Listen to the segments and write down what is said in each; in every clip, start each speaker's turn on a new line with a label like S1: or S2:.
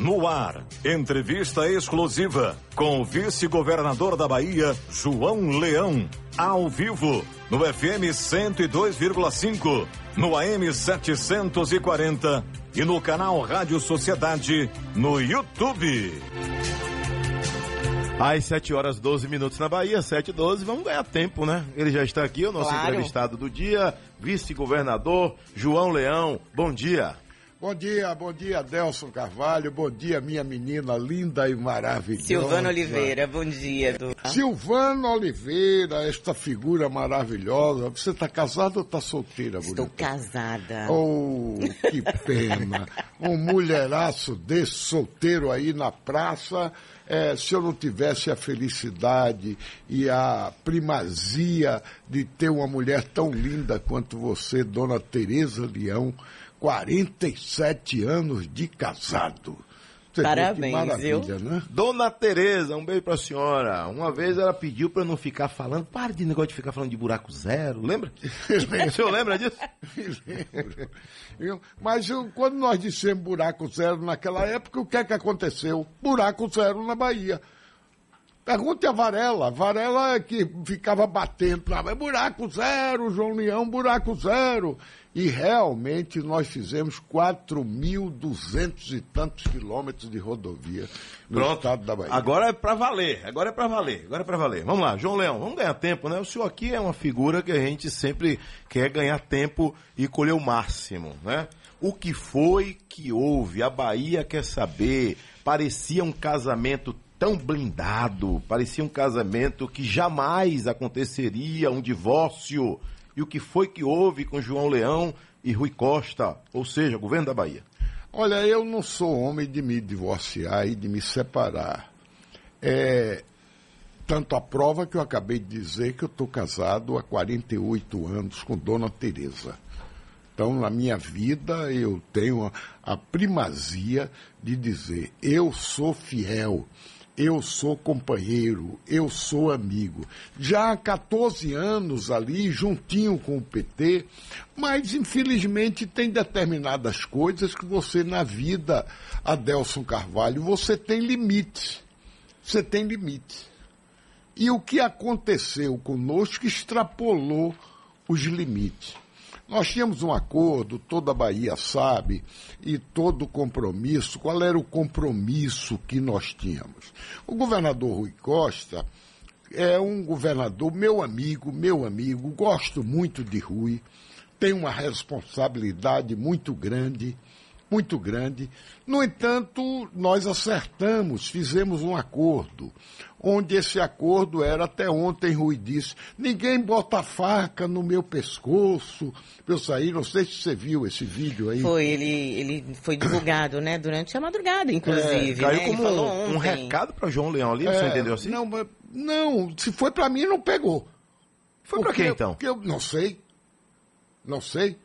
S1: No ar, entrevista exclusiva com o vice-governador da Bahia, João Leão. Ao vivo, no FM 102,5, no AM 740 e no canal Rádio Sociedade no YouTube.
S2: Às 7 horas 12 minutos na Bahia, 7 e 12, vamos ganhar tempo, né? Ele já está aqui, o nosso
S3: Claro.
S2: entrevistado do dia, vice-governador João Leão. Bom dia.
S4: Bom dia, bom dia, Delson Carvalho. Bom dia, minha menina linda e maravilhosa.
S3: Silvano Oliveira, bom dia. Du-
S4: Silvano Oliveira, esta figura maravilhosa. Você está casada ou está solteira,
S3: Estou
S4: bonita?
S3: casada.
S4: Oh, que pena. Um mulheraço desse solteiro aí na praça. É, se eu não tivesse a felicidade e a primazia de ter uma mulher tão linda quanto você, Dona Tereza Leão, 47 anos de casado. Você
S3: Parabéns, viu?
S4: né?
S2: Dona Tereza, um beijo pra senhora. Uma vez ela pediu pra eu não ficar falando, para de negócio de ficar falando de buraco zero, lembra? o senhor lembra disso?
S4: lembro. Mas eu- quando nós dissemos buraco zero naquela época, o que é que aconteceu? Buraco zero na Bahia. Pergunte a Varela. Varela é que ficava batendo "Mas buraco zero, João Leão, buraco zero. E realmente nós fizemos 4.200 e tantos quilômetros de rodovia no estado da Bahia.
S2: Agora é pra valer, agora é pra valer, agora é pra valer. Vamos lá, João Leão, vamos ganhar tempo, né? O senhor aqui é uma figura que a gente sempre quer ganhar tempo e colher o máximo, né? O que foi que houve? A Bahia quer saber. Parecia um casamento tão blindado, parecia um casamento que jamais aconteceria, um divórcio. E o que foi que houve com João Leão e Rui Costa, ou seja, governo da Bahia?
S4: Olha, eu não sou homem de me divorciar e de me separar. É, tanto a prova que eu acabei de dizer que eu estou casado há 48 anos com Dona Teresa. Então, na minha vida, eu tenho a, a primazia de dizer: eu sou fiel, eu sou companheiro, eu sou amigo. Já há 14 anos ali, juntinho com o PT, mas infelizmente tem determinadas coisas que você, na vida, Adelson Carvalho, você tem limites. Você tem limites. E o que aconteceu conosco extrapolou os limites. Nós tínhamos um acordo, toda a Bahia sabe, e todo o compromisso. Qual era o compromisso que nós tínhamos? O governador Rui Costa é um governador, meu amigo, meu amigo, gosto muito de Rui, tem uma responsabilidade muito grande, muito grande. No entanto, nós acertamos, fizemos um acordo, onde esse acordo era até ontem, Rui disse, ninguém bota faca no meu pescoço pra eu sair, não sei se você viu esse vídeo aí.
S3: Foi, ele, ele foi divulgado, né, durante a madrugada, inclusive,
S2: Caiu
S3: né?
S2: Como um, um recado para João Leão ali, você
S4: É,
S2: entendeu assim?
S4: Não, não, se foi pra mim, não pegou.
S2: Foi
S4: Porque-
S2: quem então?
S4: Porque eu não sei. Não sei.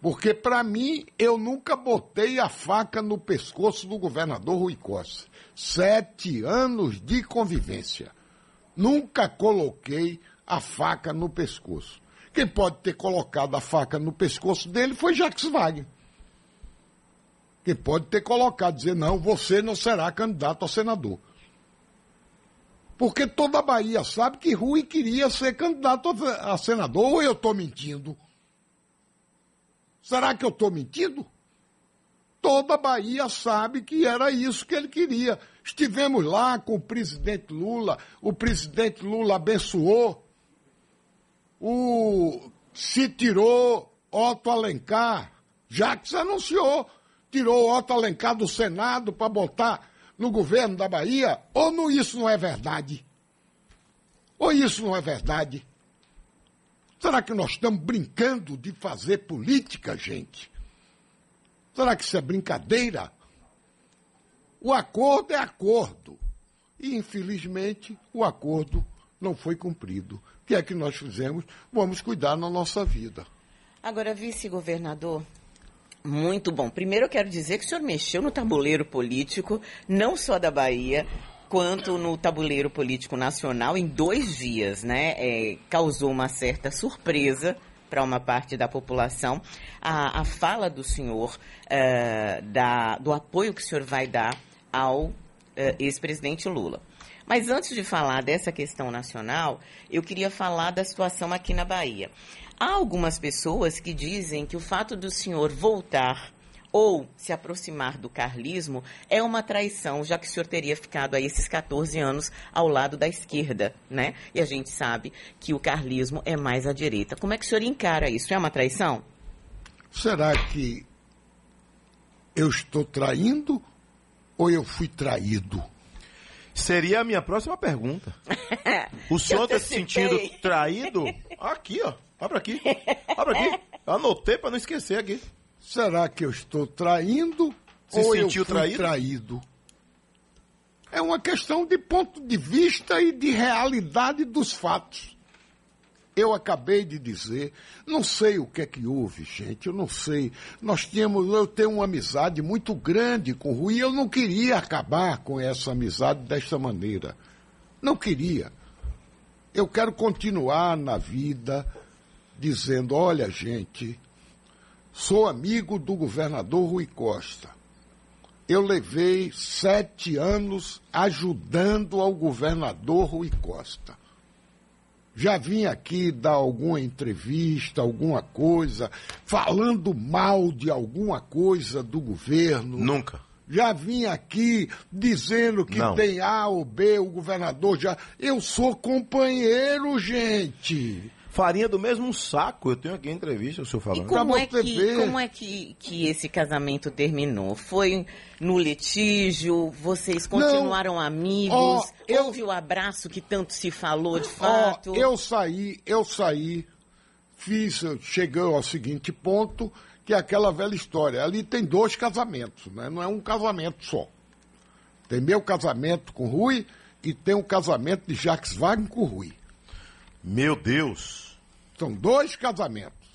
S4: Porque para mim, eu nunca botei a faca no pescoço do governador Rui Costa. Sete anos de convivência. Nunca coloquei a faca no pescoço. Quem pode ter colocado a faca no pescoço dele foi Jacques Wagner. Quem pode ter colocado, dizer, não, você não será candidato a senador. Porque toda a Bahia sabe que Rui queria ser candidato a senador, ou eu estou mentindo? Será que eu estou mentindo? Toda a Bahia sabe que era isso que ele queria. Estivemos lá com o presidente Lula, o presidente Lula abençoou, o se tirou Otto Alencar, Jacques anunciou, tirou Otto Alencar do Senado para botar no governo da Bahia, ou não, isso não é verdade? Ou isso não é verdade? Será que nós estamos brincando de fazer política, gente? Será que isso é brincadeira? O acordo é acordo. E, infelizmente, o acordo não foi cumprido. O que é que nós fizemos? Vamos cuidar na nossa vida.
S3: Agora, vice-governador, muito bom. Primeiro eu quero dizer que o senhor mexeu no tabuleiro político, não só da Bahia, quanto no tabuleiro político nacional em dois dias, né? É, causou uma certa surpresa para uma parte da população a, a fala do senhor, uh, da, do apoio que o senhor vai dar ao uh, ex-presidente Lula. Mas antes de falar dessa questão nacional, eu queria falar da situação aqui na Bahia. Há algumas pessoas que dizem que o fato do senhor voltar ou se aproximar do carlismo é uma traição, já que o senhor teria ficado aí esses 14 anos ao lado da esquerda, né? E a gente sabe que o carlismo é mais à direita. Como é que o senhor encara isso? É uma traição?
S4: Será que eu estou traindo ou eu fui traído?
S2: Seria a minha próxima pergunta. O senhor está se sentindo traído? Aqui, ó. Abre aqui. Abre aqui. Anotei para não esquecer aqui.
S4: Será que eu estou traindo
S2: Se
S4: ou eu fui
S2: traído?
S4: traído? É uma questão de ponto de vista e de realidade dos fatos. Eu acabei de dizer, não sei o que é que houve, gente, eu não sei. Nós tínhamos, eu tenho uma amizade muito grande com o Rui e eu não queria acabar com essa amizade desta maneira. Não queria. Eu quero continuar na vida dizendo, olha, gente, sou amigo do governador Rui Costa. Eu levei sete anos ajudando ao governador Rui Costa. Já vim aqui dar alguma entrevista, alguma coisa, falando mal de alguma coisa do governo.
S2: Nunca.
S4: Já vim aqui dizendo que
S2: Não.
S4: tem A ou B, o governador já. Eu sou companheiro, gente.
S2: Farinha do mesmo saco. Eu tenho aqui a entrevista, o senhor
S3: E
S2: falando.
S4: Pra
S3: como é, que, como é que, que esse casamento terminou? Foi no litígio? Vocês continuaram amigos?
S4: Ó, eu-
S3: Houve o abraço que tanto se falou de fato?
S4: eu saí, eu saí, fiz, cheguei ao seguinte ponto, que é aquela velha história. Ali tem dois casamentos, né? não é um casamento só. Tem meu casamento com o Rui e tem o casamento de Jacques Wagner com o Rui.
S2: Meu Deus.
S4: São dois casamentos.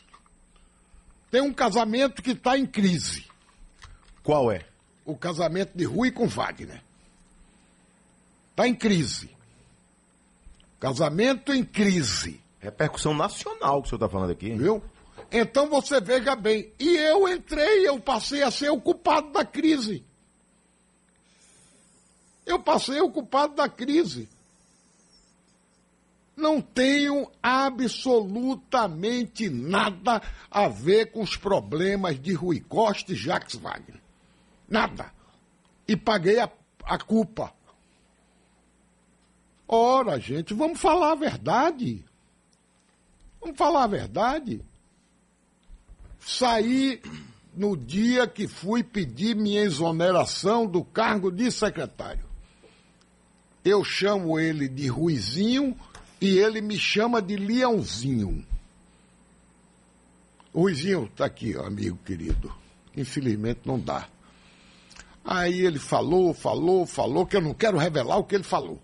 S4: Tem um casamento que está em crise.
S2: Qual é?
S4: O casamento de Rui com Wagner. Está em crise. Casamento em crise.
S2: Repercussão nacional que o senhor está falando aqui.
S4: Viu? Então você veja bem. E eu entrei, eu passei a ser o culpado da crise. Eu passei o culpado da crise. Não tenho absolutamente nada a ver com os problemas de Rui Costa e Jacques Wagner. Nada. E paguei a, a culpa. Ora, gente, vamos falar a verdade. Vamos falar a verdade. Saí no dia que fui pedir minha exoneração do cargo de secretário. Eu chamo ele de Ruizinho e ele me chama de Leãozinho. O Ruizinho está aqui, ó, amigo querido. Infelizmente não dá. Aí ele falou, falou, falou, que eu não quero revelar o que ele falou.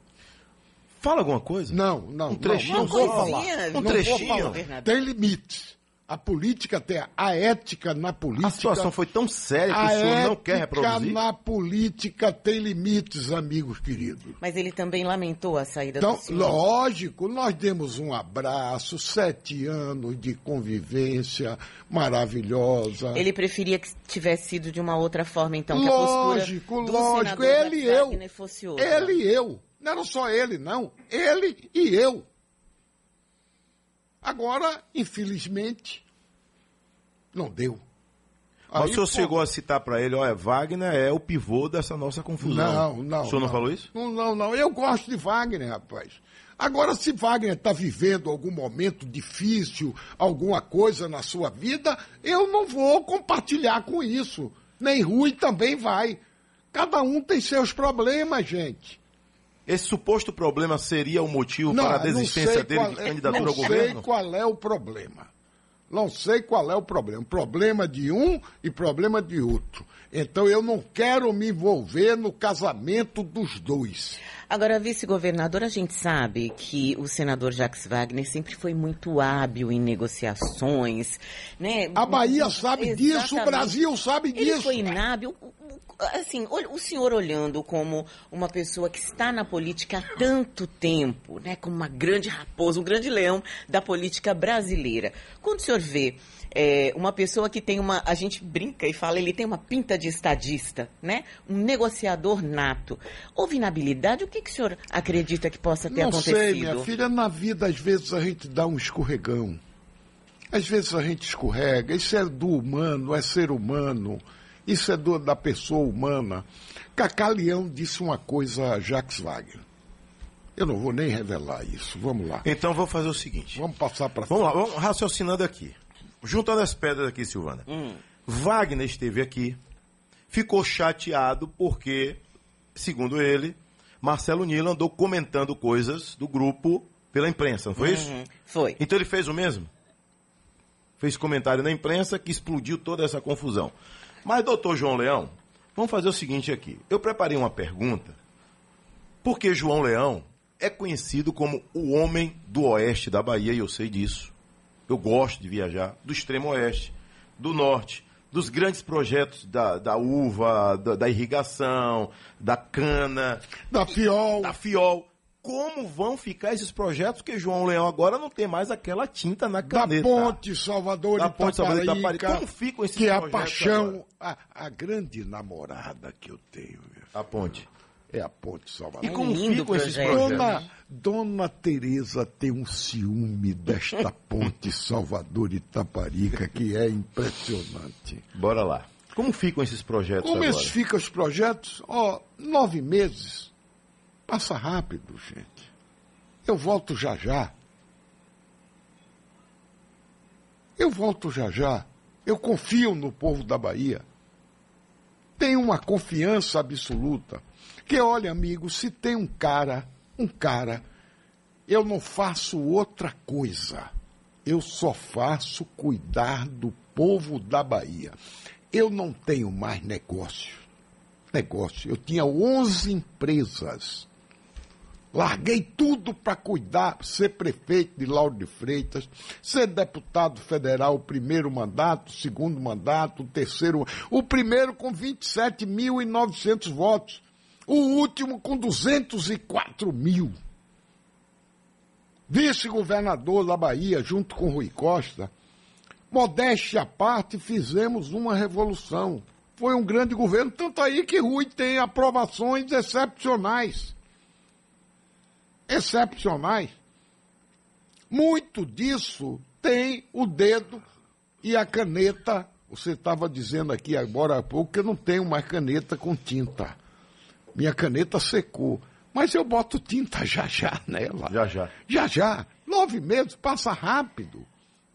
S2: Fala alguma coisa?
S4: Não, não,
S2: Um trechinho
S4: não, não vou falar.
S2: Um
S3: não vou
S2: trechinho.
S3: falar, governador.
S4: Tem limites. A política tem a, a ética na política.
S2: A situação foi tão séria que
S4: a
S2: o senhor não
S4: ética
S2: quer reproduzir?
S4: na política tem limites, amigos queridos.
S3: Mas ele também lamentou a saída
S4: Então,
S3: do senhor.
S4: lógico, nós demos um abraço, sete anos de convivência maravilhosa.
S3: Ele preferia que tivesse sido de uma outra forma, então, que a postura
S4: lógico,
S3: do
S4: lógico,
S3: senador
S4: ele e eu.
S3: Fosse outra.
S4: Ele e eu. Não era só ele, não. Ele e eu. Agora, infelizmente, não deu.
S2: Mas
S4: Aí,
S2: o senhor
S4: pô,
S2: chegou a citar para ele, olha, Wagner é o pivô dessa nossa confusão.
S4: Não, não.
S2: O senhor não,
S4: não.
S2: falou isso?
S4: Não, não, não. Eu gosto de Wagner, rapaz. Agora, se Wagner está vivendo algum momento difícil, alguma coisa na sua vida, eu não vou compartilhar com isso. Nem Rui também vai. Cada um tem seus problemas, gente.
S2: Esse suposto problema seria o motivo para a
S4: não
S2: desistência dele
S4: qual
S2: de
S4: é-
S2: candidatura
S4: não
S2: ao governo?
S4: sei qual é o problema. Não sei qual é o problema. Problema de um e problema de outro. Então eu não quero me envolver no casamento dos dois.
S3: Agora, vice-governador, a gente sabe que o senador Jacques Wagner sempre foi muito hábil em negociações, né?
S4: A Bahia sabe disso, o
S3: Exatamente.
S4: Brasil sabe
S3: Ele
S4: disso.
S3: foi inábil. Assim, o senhor olhando como uma pessoa que está na política há tanto tempo, né? Como uma grande raposa, um grande leão da política brasileira. Quando o senhor vê é, uma pessoa que tem uma. A gente brinca e fala, ele tem uma pinta de estadista, né? Um negociador nato. Houve inabilidade? O que, que o senhor acredita que possa ter
S4: Não
S3: acontecido?
S4: sei, minha filha, na vida às vezes a gente dá um escorregão. Às vezes a gente escorrega, isso é do humano, é ser humano, isso é do- da pessoa humana. Cacá Leão disse uma coisa a Jacques Wagner. Eu não vou nem revelar isso, vamos lá.
S2: Então vou fazer o seguinte.
S4: Vamos passar para
S2: Vamos lá, vamos raciocinando aqui. Juntando as pedras aqui, Silvana. Wagner esteve aqui, ficou chateado porque, segundo ele, Marcelo Nilo andou comentando coisas do grupo pela imprensa, não foi isso?
S3: Uhum, Foi.
S2: Então ele fez o mesmo? Fez comentário na imprensa que explodiu toda essa confusão. Mas, doutor João Leão, vamos fazer o seguinte aqui. Eu preparei uma pergunta, porque João Leão é conhecido como o homem do oeste da Bahia, e eu sei disso. Eu gosto de viajar do extremo oeste, do norte, dos grandes projetos da, da uva, da, da irrigação, da cana,
S4: Da Fiol.
S2: da Fiol. Como vão ficar esses projetos que João Leão agora não tem mais aquela tinta na
S4: Da
S2: caneta?
S4: Ponte Salvador
S2: Da Ponte Salvador
S4: Itaparica,
S2: Itaparica. Como ficam esses
S4: que é a
S2: projetos
S4: paixão, a, a grande namorada que eu tenho, meu filho,
S2: A ponte.
S4: É a Ponte Salvador.
S2: E
S3: É
S2: como
S3: lindo
S2: ficam esses?
S4: Dona, Dona Tereza tem um ciúme desta ponte Salvador Itaparica que é impressionante.
S2: Bora lá. Como ficam esses projetos
S4: Como
S2: agora?
S4: esses ficam os projetos? Ó, nove meses. Passa rápido, gente. Eu volto já já. Eu volto já já. Eu confio no povo da Bahia. Tenho uma confiança absoluta. Que, olha, amigo, se tem um cara, um cara, eu não faço outra coisa. Eu só faço cuidar do povo da Bahia. Eu não tenho mais negócio. Negócio. Eu tinha 11 empresas. Larguei tudo para cuidar, ser prefeito de Lauro de Freitas, ser deputado federal, primeiro mandato, segundo mandato, terceiro. O primeiro com 27.900 votos, o último com 204 mil. Vice-governador da Bahia, junto com Rui Costa, modéstia à parte, fizemos uma revolução. Foi um grande governo, tanto aí que Rui tem aprovações excepcionais excepcionais. Muito disso tem o dedo e a caneta. Você estava dizendo aqui agora há pouco que eu não tenho mais caneta com tinta. Minha caneta secou. Mas eu boto tinta já já nela.
S2: Já, já.
S4: Já já. Nove meses, passa rápido.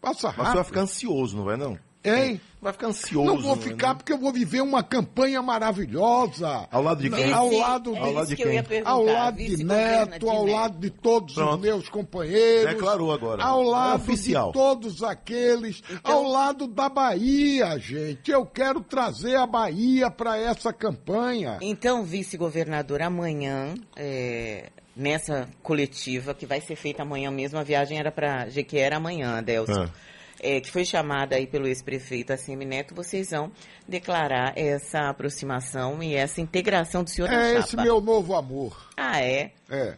S4: Passa
S2: Mas você
S4: rápido.
S2: vai ficar ansioso, não vai não?
S4: Hein?
S2: Vai ficar ansioso.
S4: Não vou
S2: vai,
S4: ficar
S2: não?
S4: porque eu vou viver uma campanha maravilhosa.
S2: Ao lado de quem?
S4: Ao lado,
S3: é
S2: ao lado de quem?
S4: ao lado de Neto,
S3: de
S4: ao lado de todos
S2: Pronto.
S4: os meus companheiros.
S2: Declarou agora.
S4: Ao
S2: É
S4: lado
S2: oficial.
S4: de todos aqueles.
S3: Então-
S4: Ao lado da Bahia, gente. Eu quero trazer a Bahia para essa campanha.
S3: Então, vice-governador, amanhã, é, nessa coletiva que vai ser feita amanhã mesmo, a viagem era para Jequiera amanhã, Adelson.
S2: Ah.
S3: É, que foi chamada aí pelo ex-prefeito Assemi Neto, vocês vão declarar essa aproximação e essa integração do senhor na
S4: É
S3: chapa.
S4: esse meu novo amor.
S3: Ah, é?
S4: É.
S3: Você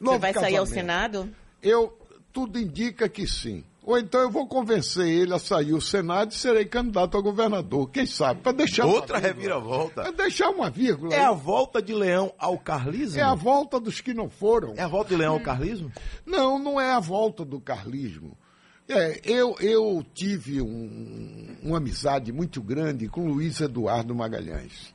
S4: Novo
S3: vai sair ao
S4: casamento.
S3: Senado?
S4: Eu, tudo indica que sim. Ou então eu vou convencer ele a sair do Senado e serei candidato a governador. Quem sabe? Para deixar
S2: Outra reviravolta.
S4: Pra deixar uma vírgula.
S2: É
S4: aí.
S2: a volta de Leão ao carlismo?
S4: É a volta dos que não foram.
S2: É a volta de Leão ao carlismo?
S4: Não, não é a volta do carlismo. É, eu, eu tive um- uma amizade muito grande com Luiz Eduardo Magalhães.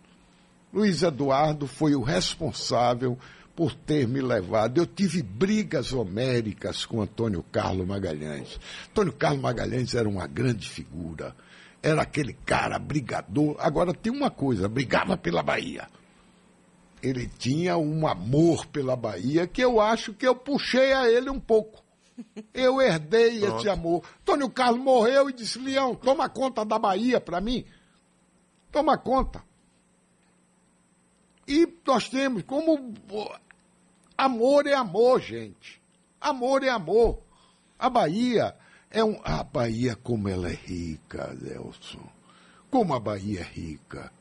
S4: Luiz Eduardo foi o responsável por ter me levado. Eu tive brigas homéricas com Antônio Carlos Magalhães. Antônio Carlos Magalhães era uma grande figura. Era aquele cara brigador. Agora tem uma coisa, brigava pela Bahia ele tinha um amor pela Bahia que eu acho que eu puxei a ele um pouco. Eu herdei
S2: Pronto.
S4: esse amor. Antônio Carlos morreu e disse: Leão, toma conta da Bahia para mim. Toma conta. E nós temos, como Amor é amor, gente. Amor é amor. A Bahia é um. A Bahia, como ela é rica, Nelson. Como a Bahia é rica.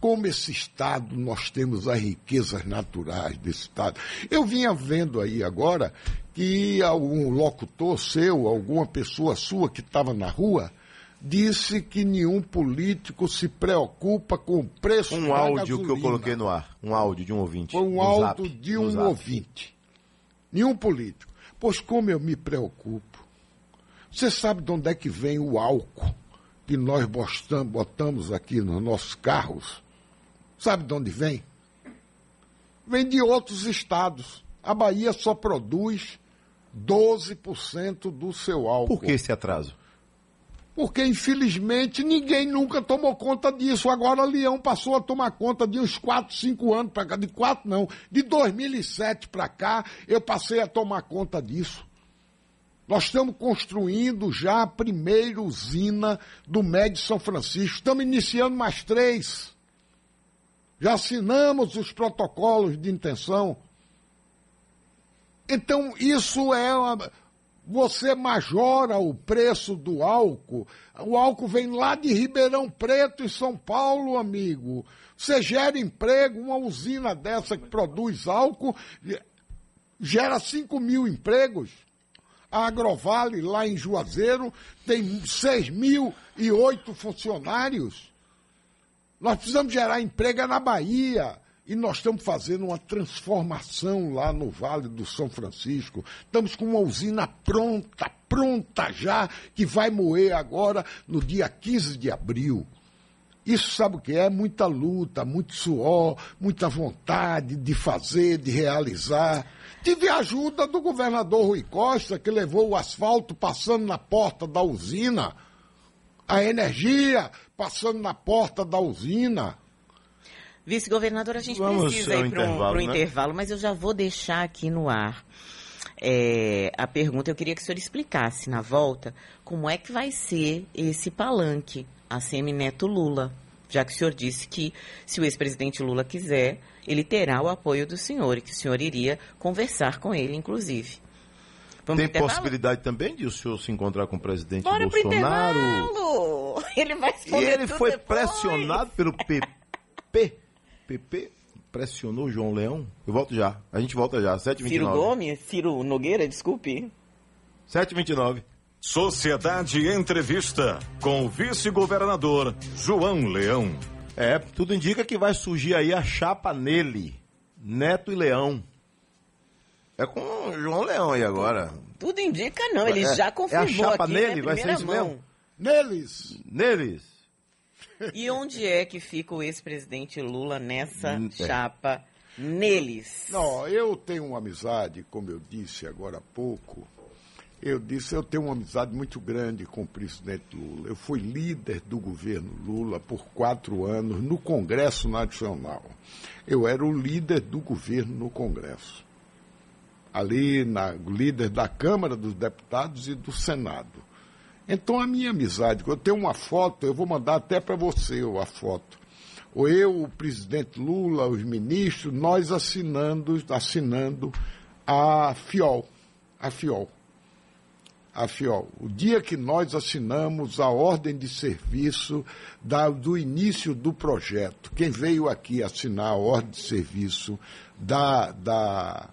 S4: Como esse Estado, nós temos as riquezas naturais desse Estado. Eu vinha vendo aí agora que algum locutor seu, alguma pessoa sua que estava na rua, disse que nenhum político se preocupa com o preço
S2: um
S4: da
S2: áudio que eu
S4: gasolina.
S2: coloquei no ar. Um áudio de um ouvinte.
S4: Foi um áudio
S2: zap,
S4: de um
S2: zap.
S4: ouvinte. Nenhum político. Pois como eu me preocupo. Você sabe de onde é que vem o álcool que nós botamos aqui nos nossos carros? Sabe de onde vem? Vem de outros estados. A Bahia só produz 12% do seu álcool.
S2: Por que esse atraso?
S4: Porque, infelizmente, ninguém nunca tomou conta disso. Agora, Leão passou a tomar conta de uns 4, 5 anos para cá. De 4, não. De 2007 para cá, eu passei a tomar conta disso. Nós estamos construindo já a primeira usina do Médio São Francisco. Estamos iniciando mais três. Já assinamos os protocolos de intenção. Então, isso é. Uma... Você majora o preço do álcool. O álcool vem lá de Ribeirão Preto, em São Paulo, amigo. Você gera emprego, uma usina dessa que produz álcool, gera 5 mil empregos. A Agrovale, lá em Juazeiro, tem 6.008 funcionários. Nós precisamos gerar emprego é na Bahia. E nós estamos fazendo uma transformação lá no Vale do São Francisco. Estamos com uma usina pronta, pronta já, que vai moer agora no dia 15 de abril. Isso sabe o que é? Muita luta, muito suor, muita vontade de fazer, de realizar. Tive a ajuda do governador Rui Costa, que levou o asfalto passando na porta da usina, a energia passando na porta da usina.
S3: Vice-governador, a gente
S2: Vamos
S3: precisa ir para um
S2: intervalo, né?
S3: intervalo, mas eu já vou deixar aqui no ar é, a pergunta. Eu queria que o senhor explicasse na volta como é que vai ser esse palanque, a Semineto Lula, já que o senhor disse que se o ex-presidente Lula quiser, ele terá o apoio do senhor e que o senhor iria conversar com ele, inclusive. Vamos
S2: Tem
S3: pro
S2: possibilidade também de o senhor se encontrar com o presidente
S3: Bora pro
S2: Bolsonaro?
S3: intervalo! Ele vai
S2: E ele foi
S3: depois.
S2: pressionado pelo PP. PP pressionou o João Leão. Eu volto já. A gente volta já.
S3: Ciro
S2: 7h29.
S3: Gomes? Ciro Nogueira, desculpe.
S2: 7h29.
S1: Sociedade Entrevista com o vice-governador João Leão.
S2: É, tudo indica que vai surgir aí a chapa nele. Neto e Leão. É com o João Leão aí agora.
S3: Tudo indica não, ele
S2: É-
S3: já
S2: é a
S3: confirmou
S2: chapa
S3: aqui,
S2: nele?
S3: né,
S2: Vai ser isso
S3: mão.
S2: mesmo?
S4: Neles,
S2: Neles.
S3: E onde é que fica o ex-presidente Lula nessa
S2: é.
S3: chapa? Neles.
S4: Não, eu tenho uma amizade, como eu disse agora há pouco. Eu disse, eu tenho uma amizade muito grande com o presidente Lula. Eu fui líder do governo Lula por quatro anos no Congresso Nacional. Eu era o líder do governo no Congresso. Ali, na, líder da Câmara dos Deputados e do Senado. Então, a minha amizade, eu tenho uma foto, eu vou mandar até para você a foto. Ou eu, o presidente Lula, os ministros, nós assinando, assinando a FIOL. A FIOL. A FIOL. O dia que nós assinamos a ordem de serviço da- do início do projeto. Quem veio aqui assinar a ordem de serviço da, da,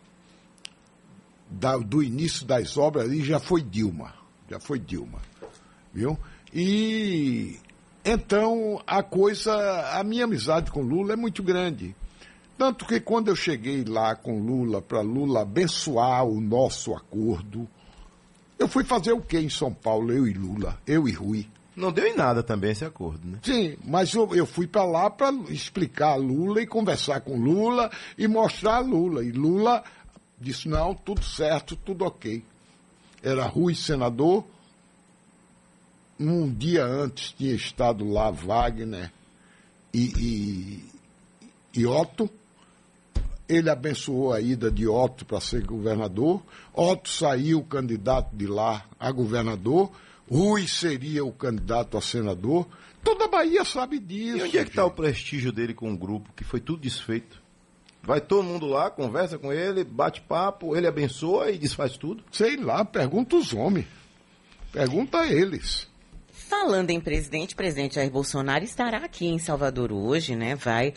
S4: da- do início das obras ali já foi Dilma. Já foi Dilma. Viu? E então a coisa, a minha amizade com Lula é muito grande. Tanto que quando eu cheguei lá com Lula, para Lula abençoar o nosso acordo, eu fui fazer o quê em São Paulo, eu e Lula, eu e Rui?
S2: Não deu em nada também esse acordo, né?
S4: Sim, mas eu, eu fui para lá para explicar a Lula e conversar com Lula e mostrar a Lula. E Lula disse: não, tudo certo, tudo ok. Era Rui senador. Um dia antes tinha estado lá Wagner e, e, e Otto. Ele abençoou a ida de Otto para ser governador. Otto saiu candidato de lá a governador. Rui seria o candidato a senador. Toda a Bahia sabe disso.
S2: E onde é que está o prestígio dele com o grupo, que foi tudo desfeito? Vai todo mundo lá, conversa com ele, bate papo, ele abençoa e desfaz tudo?
S4: Sei lá, pergunta os homens. Pergunta a eles.
S3: Falando em presidente, presidente Jair Bolsonaro estará aqui em Salvador hoje, né? Vai uh,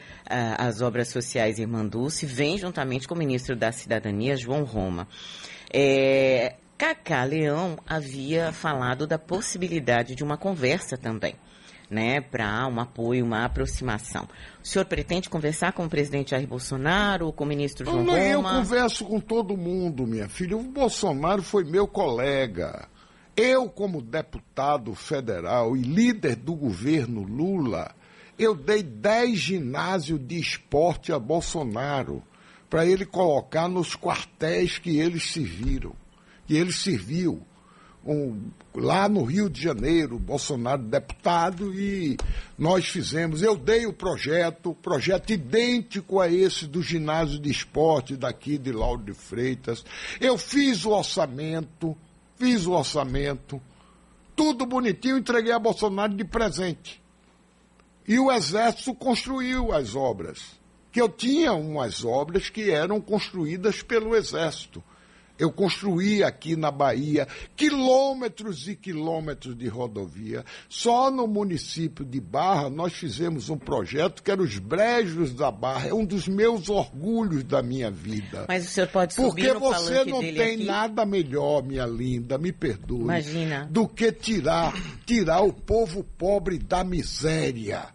S3: às obras sociais Irmã Dulce, vem juntamente com o ministro da Cidadania, João Roma. É, Cacá Leão havia falado da possibilidade de uma conversa também, né? Para um apoio, uma aproximação. O senhor pretende conversar com o presidente Jair Bolsonaro, ou com o ministro João
S4: Não,
S3: Roma?
S4: Eu converso com todo mundo, minha filha. O Bolsonaro foi meu colega. Eu, como deputado federal e líder do governo Lula, eu dei 10 ginásios de esporte a Bolsonaro para ele colocar nos quartéis que eles serviram, que ele serviu. Um, lá no Rio de Janeiro, Bolsonaro deputado, e nós fizemos, eu dei o projeto, projeto idêntico a esse do ginásio de esporte daqui de Lauro de Freitas. Eu fiz o orçamento, fiz o orçamento, tudo bonitinho, entreguei a Bolsonaro de presente. E o Exército construiu as obras. Que eu tinha umas obras que eram construídas pelo Exército. Eu construí aqui na Bahia quilômetros e quilômetros de rodovia. Só no município de Barra nós fizemos um projeto que era os Brejos da Barra. É um dos meus orgulhos da minha vida.
S3: Mas o senhor pode subir
S4: Porque você não tem
S3: aqui?
S4: nada melhor, minha linda, me perdoe.
S3: Imagina.
S4: Do que tirar, tirar o povo pobre da miséria.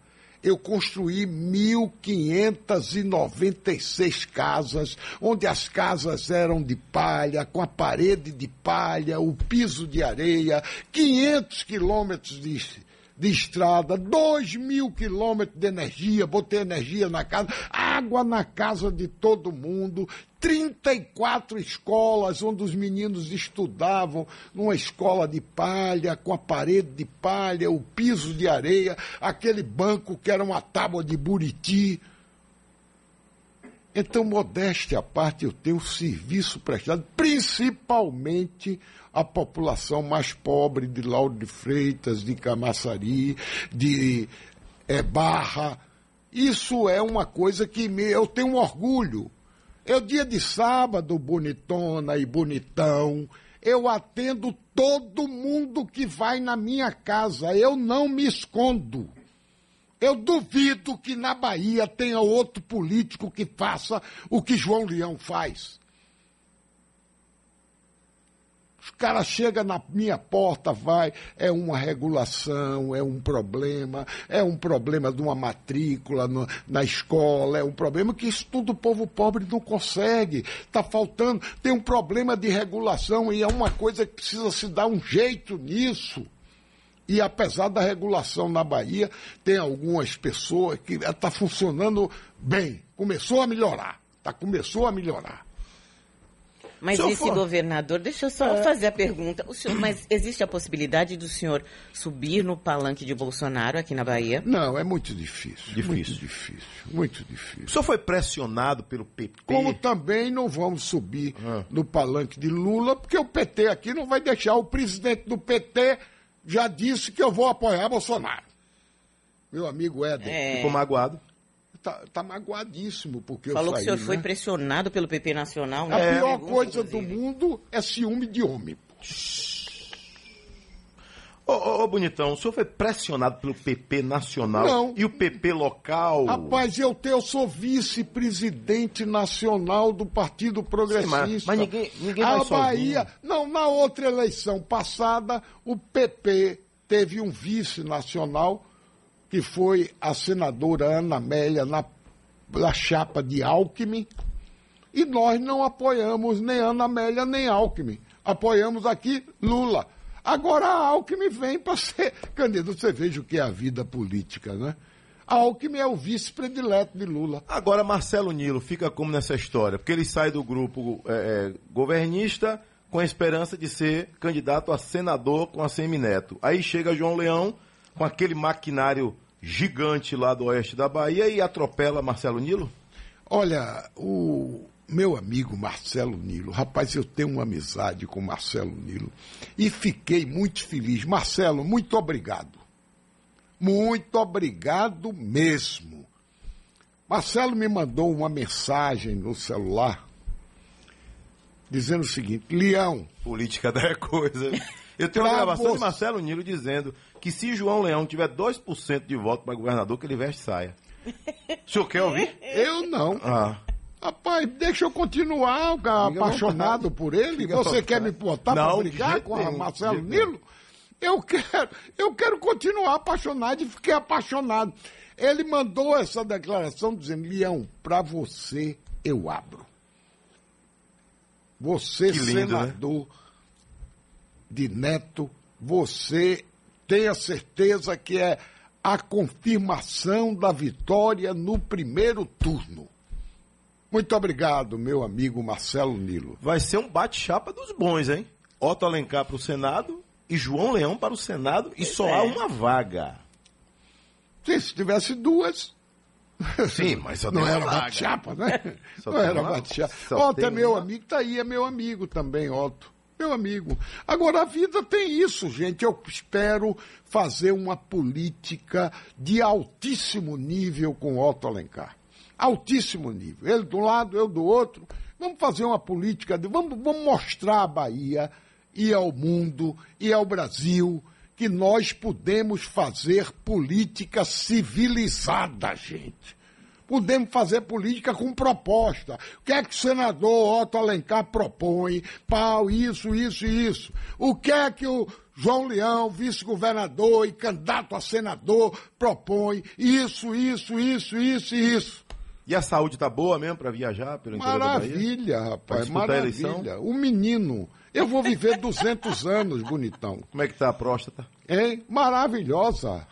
S4: Eu construí 1.596 casas, onde as casas eram de palha, com a parede de palha, o piso de areia, 500 quilômetros de, de estrada, 2 mil quilômetros de energia, botei energia na casa, água na casa de todo mundo, 34 escolas onde os meninos estudavam, numa escola de palha, com a parede de palha, o piso de areia, aquele banco que era uma tábua de buriti. Então, modéstia à parte, eu tenho serviço prestado, principalmente à população mais pobre de Lauro de Freitas, de Camaçari, de é, Barra. Isso é uma coisa que me, eu tenho um orgulho. É o dia de sábado, bonitona e bonitão. Eu atendo todo mundo que vai na minha casa. Eu não me escondo. Eu duvido que na Bahia tenha outro político que faça o que João Leão faz. Os caras chegam na minha porta, vai, é uma regulação, é um problema, é um problema de uma matrícula no, na escola, é um problema que isso tudo o povo pobre não consegue. Está faltando, tem um problema de regulação e é uma coisa que precisa se dar um jeito nisso. E apesar da regulação na Bahia, tem algumas pessoas que está funcionando bem. Começou a melhorar. Tá, começou a melhorar.
S3: Mas esse
S2: for-
S3: governador, deixa eu só fazer a pergunta. O senhor, mas existe a possibilidade do senhor subir no palanque de Bolsonaro aqui na Bahia?
S4: Não, é muito difícil.
S2: Difícil.
S4: Muito difícil. Muito difícil.
S2: O senhor foi pressionado pelo PP?
S4: Como também não vamos subir
S2: Ah.
S4: no palanque de Lula, porque o PT aqui não vai deixar. O presidente do PT já disse que eu vou apoiar Bolsonaro. Meu amigo Éder.
S3: É,
S2: Ficou magoado?
S4: Tá, tá magoadíssimo porque
S3: falou
S4: eu
S3: que o senhor foi
S4: né?
S3: pressionado pelo PP Nacional.
S4: A
S3: né?
S4: pior
S3: Pergunta,
S4: coisa do
S3: inclusive.
S4: mundo é ciúme de homem.
S2: Ô, ô, ô, Bonitão, o senhor foi pressionado pelo PP nacional
S4: Não.
S2: e o PP local?
S4: Rapaz, eu, te- eu sou vice-presidente nacional do Partido Progressista.
S2: mas- mas ninguém- ninguém
S4: A Bahia.
S2: sozinho.
S4: Não, na outra eleição passada, o PP teve um vice nacional, que foi a senadora Ana Amélia, na, na chapa de Alckmin. E nós não apoiamos nem Ana Amélia nem Alckmin. Apoiamos aqui Lula. Agora a Alckmin vem para ser candidato. Você veja o que é a vida política, né? A Alckmin é o vice predileto de Lula.
S2: Agora, Marcelo Nilo fica como nessa história? Porque ele sai do grupo é, é, governista com a esperança de ser candidato a senador com a Semineto. Aí chega João Leão com aquele maquinário gigante lá do oeste da Bahia e atropela Marcelo Nilo?
S4: Olha, o meu amigo Marcelo Nilo, rapaz, eu tenho uma amizade com Marcelo Nilo e fiquei muito feliz. Marcelo, muito obrigado. Muito obrigado mesmo. Marcelo me mandou uma mensagem no celular dizendo o seguinte: Leão.
S2: Política da coisa. Eu tenho uma gravação
S4: você.
S2: de Marcelo Nilo dizendo que se João Leão tiver 2% de voto para governador, que ele veste saia. O senhor quer ouvir?
S4: Eu não.
S2: Ah.
S4: Rapaz, deixa eu continuar cara, apaixonado por ele.
S2: Fica
S4: Você quer me botar para brigar com a Marcelo. Nilo? Eu quero, eu quero continuar apaixonado e fiquei apaixonado. Ele mandou essa declaração dizendo: Leão, para você eu abro. Você,
S2: lindo, né?
S4: senador de Neto, você tenha certeza que é a confirmação da vitória no primeiro turno. Muito obrigado, meu amigo Marcelo Nilo.
S2: Vai ser um bate-chapa dos bons, hein? Otto Alencar para o Senado e João Leão para o Senado e só
S3: é.
S2: há uma vaga.
S4: Sim, se tivesse duas,
S2: Sim, mas só
S4: não
S2: tem uma
S4: era
S2: vaga.
S4: bate-chapa, né?
S2: Só
S4: não era
S2: uma-
S4: bate-chapa. Otto é meu
S2: uma.
S4: amigo, tá aí, é meu amigo também, Otto. Meu amigo. Agora, a vida tem isso, gente. Eu espero fazer uma política de altíssimo nível com Otto Alencar. Altíssimo nível. Ele do lado, eu do outro. Vamos fazer uma política de. Vamos, vamos mostrar à Bahia e ao mundo e ao Brasil que nós podemos fazer política civilizada, gente. Podemos fazer política com proposta. O que é que o senador Otto Alencar propõe? Pau, isso, isso e isso. O que é que o João Leão, vice-governador e candidato a senador, propõe? Isso, isso, isso, isso e isso.
S2: E a saúde tá boa mesmo para viajar pelo interior?
S4: Maravilha, rapaz, maravilha. O menino. Eu vou viver 200 anos, bonitão.
S2: Como é que tá a próstata?
S4: Hein? Maravilhosa.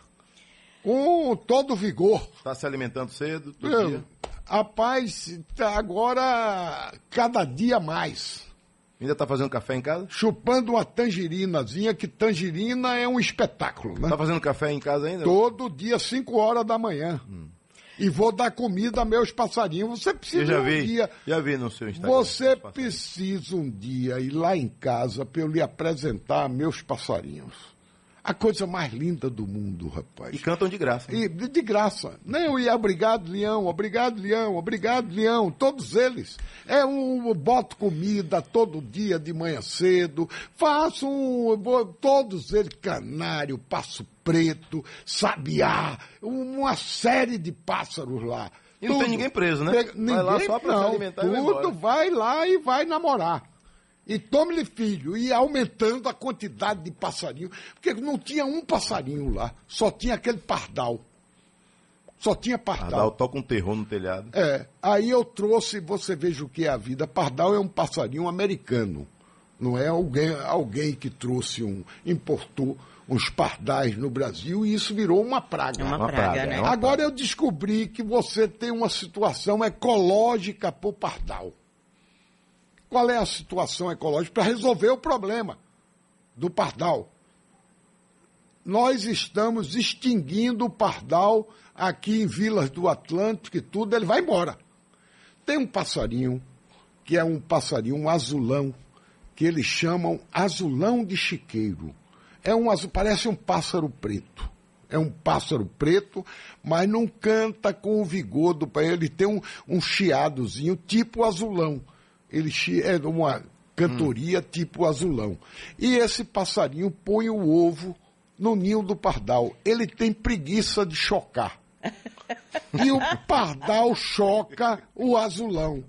S4: Com todo vigor.
S2: Tá se alimentando cedo? Todo
S4: Eu,
S2: dia?
S4: rapaz, tá agora cada dia mais.
S2: Ainda tá fazendo café em casa?
S4: Chupando uma tangerinazinha, que tangerina é um espetáculo, né?
S2: Tá fazendo café em casa ainda?
S4: Todo dia, 5 horas da manhã. E vou dar comida a meus passarinhos. Você precisa
S2: Eu já
S4: um
S2: vi,
S4: dia.
S2: já vi no seu Instagram.
S4: Você precisa um dia ir lá em casa para eu lhe apresentar meus passarinhos. A coisa mais linda do mundo, rapaz.
S2: E cantam de graça. né?
S4: E de graça. Não, e obrigado, Leão, obrigado, Leão, obrigado, Leão, todos eles. É um, boto comida todo dia de manhã cedo, faço um, vou- todos eles, canário, passo preto, sabiá, uma série de pássaros lá.
S2: E não tem ninguém preso, né?
S4: Pega-
S2: Vai lá
S4: ninguém,
S2: só pra se
S4: não,
S2: alimentar e vai
S4: tudo vai lá e vai namorar. E tome-lhe filho, e aumentando a quantidade de passarinho, porque não tinha um passarinho lá, só tinha aquele pardal. Só tinha pardal.
S2: Pardal toca um terror no telhado.
S4: É, aí eu trouxe, você veja o que é a vida. Pardal é um passarinho americano. Não é alguém, alguém que trouxe um, importou uns pardais no Brasil e isso virou uma praga.
S3: É uma,
S2: Uma
S3: praga,
S2: praga,
S3: né?
S2: é uma-
S4: Agora eu descobri que você tem uma situação ecológica para o pardal. Qual é a situação ecológica? Para resolver o problema do pardal. Nós estamos extinguindo o pardal aqui em Vilas do Atlântico e tudo, ele vai embora. Tem um passarinho, que é um passarinho, um azulão, que eles chamam azulão de chiqueiro. É um azul, parece um pássaro preto. É um pássaro preto, mas não canta com o vigor do ele tem um, um chiadozinho tipo azulão. Ele chi- é uma cantoria tipo azulão. E esse passarinho põe o ovo no ninho do pardal. Ele tem preguiça de chocar. E o pardal choca o azulão.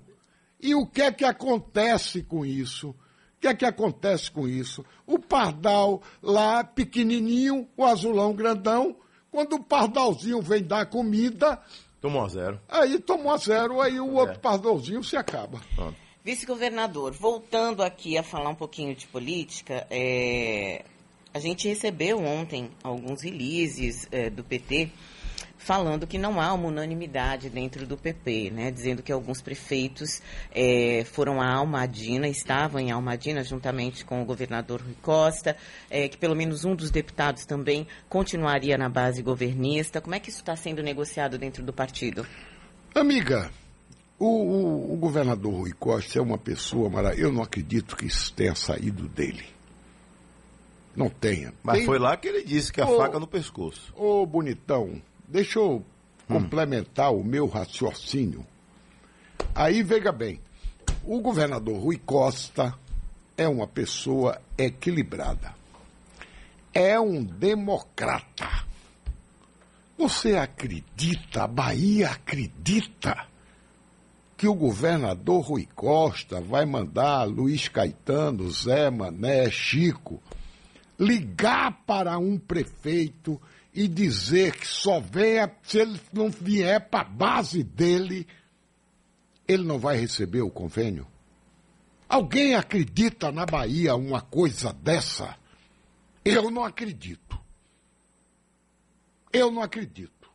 S4: E o que é que acontece com isso? O que é que acontece com isso? O pardal lá pequenininho, o azulão grandão, quando o pardalzinho vem dar comida,
S2: Tomou a zero.
S4: aí tomou a zero, aí o outro pardalzinho se acaba.
S2: Pronto.
S3: Vice-governador, voltando aqui a falar um pouquinho de política, é, a gente recebeu ontem alguns releases é, do PT falando que não há uma unanimidade dentro do PP, né? Dizendo que alguns prefeitos é, foram a Almadina, estavam em Almadina juntamente com o governador Rui Costa, é, que pelo menos um dos deputados também continuaria na base governista. Como é que isso está sendo negociado dentro do partido?
S4: Amiga, o, o- o governador Rui Costa é uma pessoa maravilhosa. Eu não acredito que isso tenha saído dele. Não tenha.
S2: Mas
S4: Tem-
S2: foi lá que ele disse que a
S4: Ô.
S2: faca no pescoço.
S4: Ô, bonitão, deixa eu complementar o meu raciocínio. Aí, veja bem, o governador Rui Costa é uma pessoa equilibrada. É um democrata. Você acredita, a Bahia acredita que o governador Rui Costa vai mandar Luiz Caetano, Zé Mané, Chico ligar para um prefeito e dizer que só venha se ele não vier para a base dele, ele não vai receber o convênio? Alguém acredita na Bahia uma coisa dessa? Eu não acredito. Eu não acredito.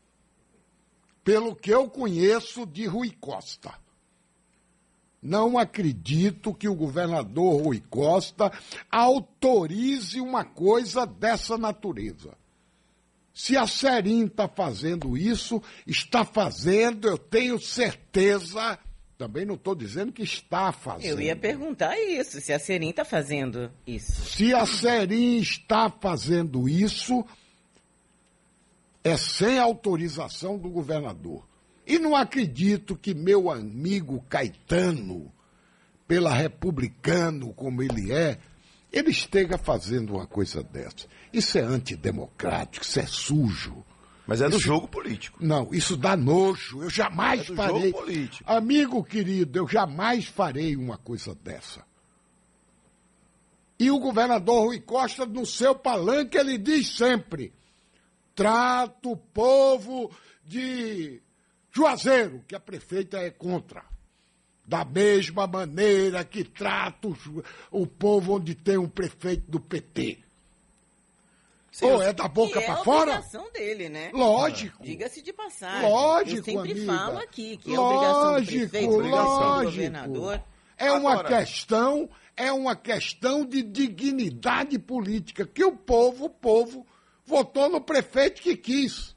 S4: Pelo que eu conheço de Rui Costa. Não acredito que o governador Rui Costa autorize uma coisa dessa natureza. Se a Serim está fazendo isso, está fazendo, eu tenho certeza. Também não estou dizendo que está fazendo.
S3: Eu ia perguntar isso, se a Serim está fazendo isso.
S4: Se a Serim está fazendo isso, é sem autorização do governador. E não acredito que meu amigo Caetano, pela republicano como ele é, ele esteja fazendo uma coisa dessa. Isso é antidemocrático, isso é sujo.
S2: Mas é do
S4: Isso-
S2: jogo político.
S4: Não, isso dá nojo. Eu jamais
S2: É
S4: farei.
S2: jogo político.
S4: Amigo querido, eu jamais farei uma coisa dessa. E o governador Rui Costa, no seu palanque, ele diz sempre: trata o povo de Juazeiro, que a prefeita é contra. Da mesma maneira que trata o, povo onde tem um prefeito do PT. Ou é da boca
S3: é
S4: para fora?
S3: obrigação dele, né?
S4: Lógico.
S3: Diga-se de passagem.
S4: Lógico,
S3: Eu sempre
S4: amiga.
S3: falo aqui que é obrigação do
S4: Lógico,
S3: prefeito, obrigação do
S4: lógico.
S3: governador.
S4: É uma
S2: Agora-
S4: questão, é uma questão de dignidade política que o povo, o povo votou no prefeito que quis.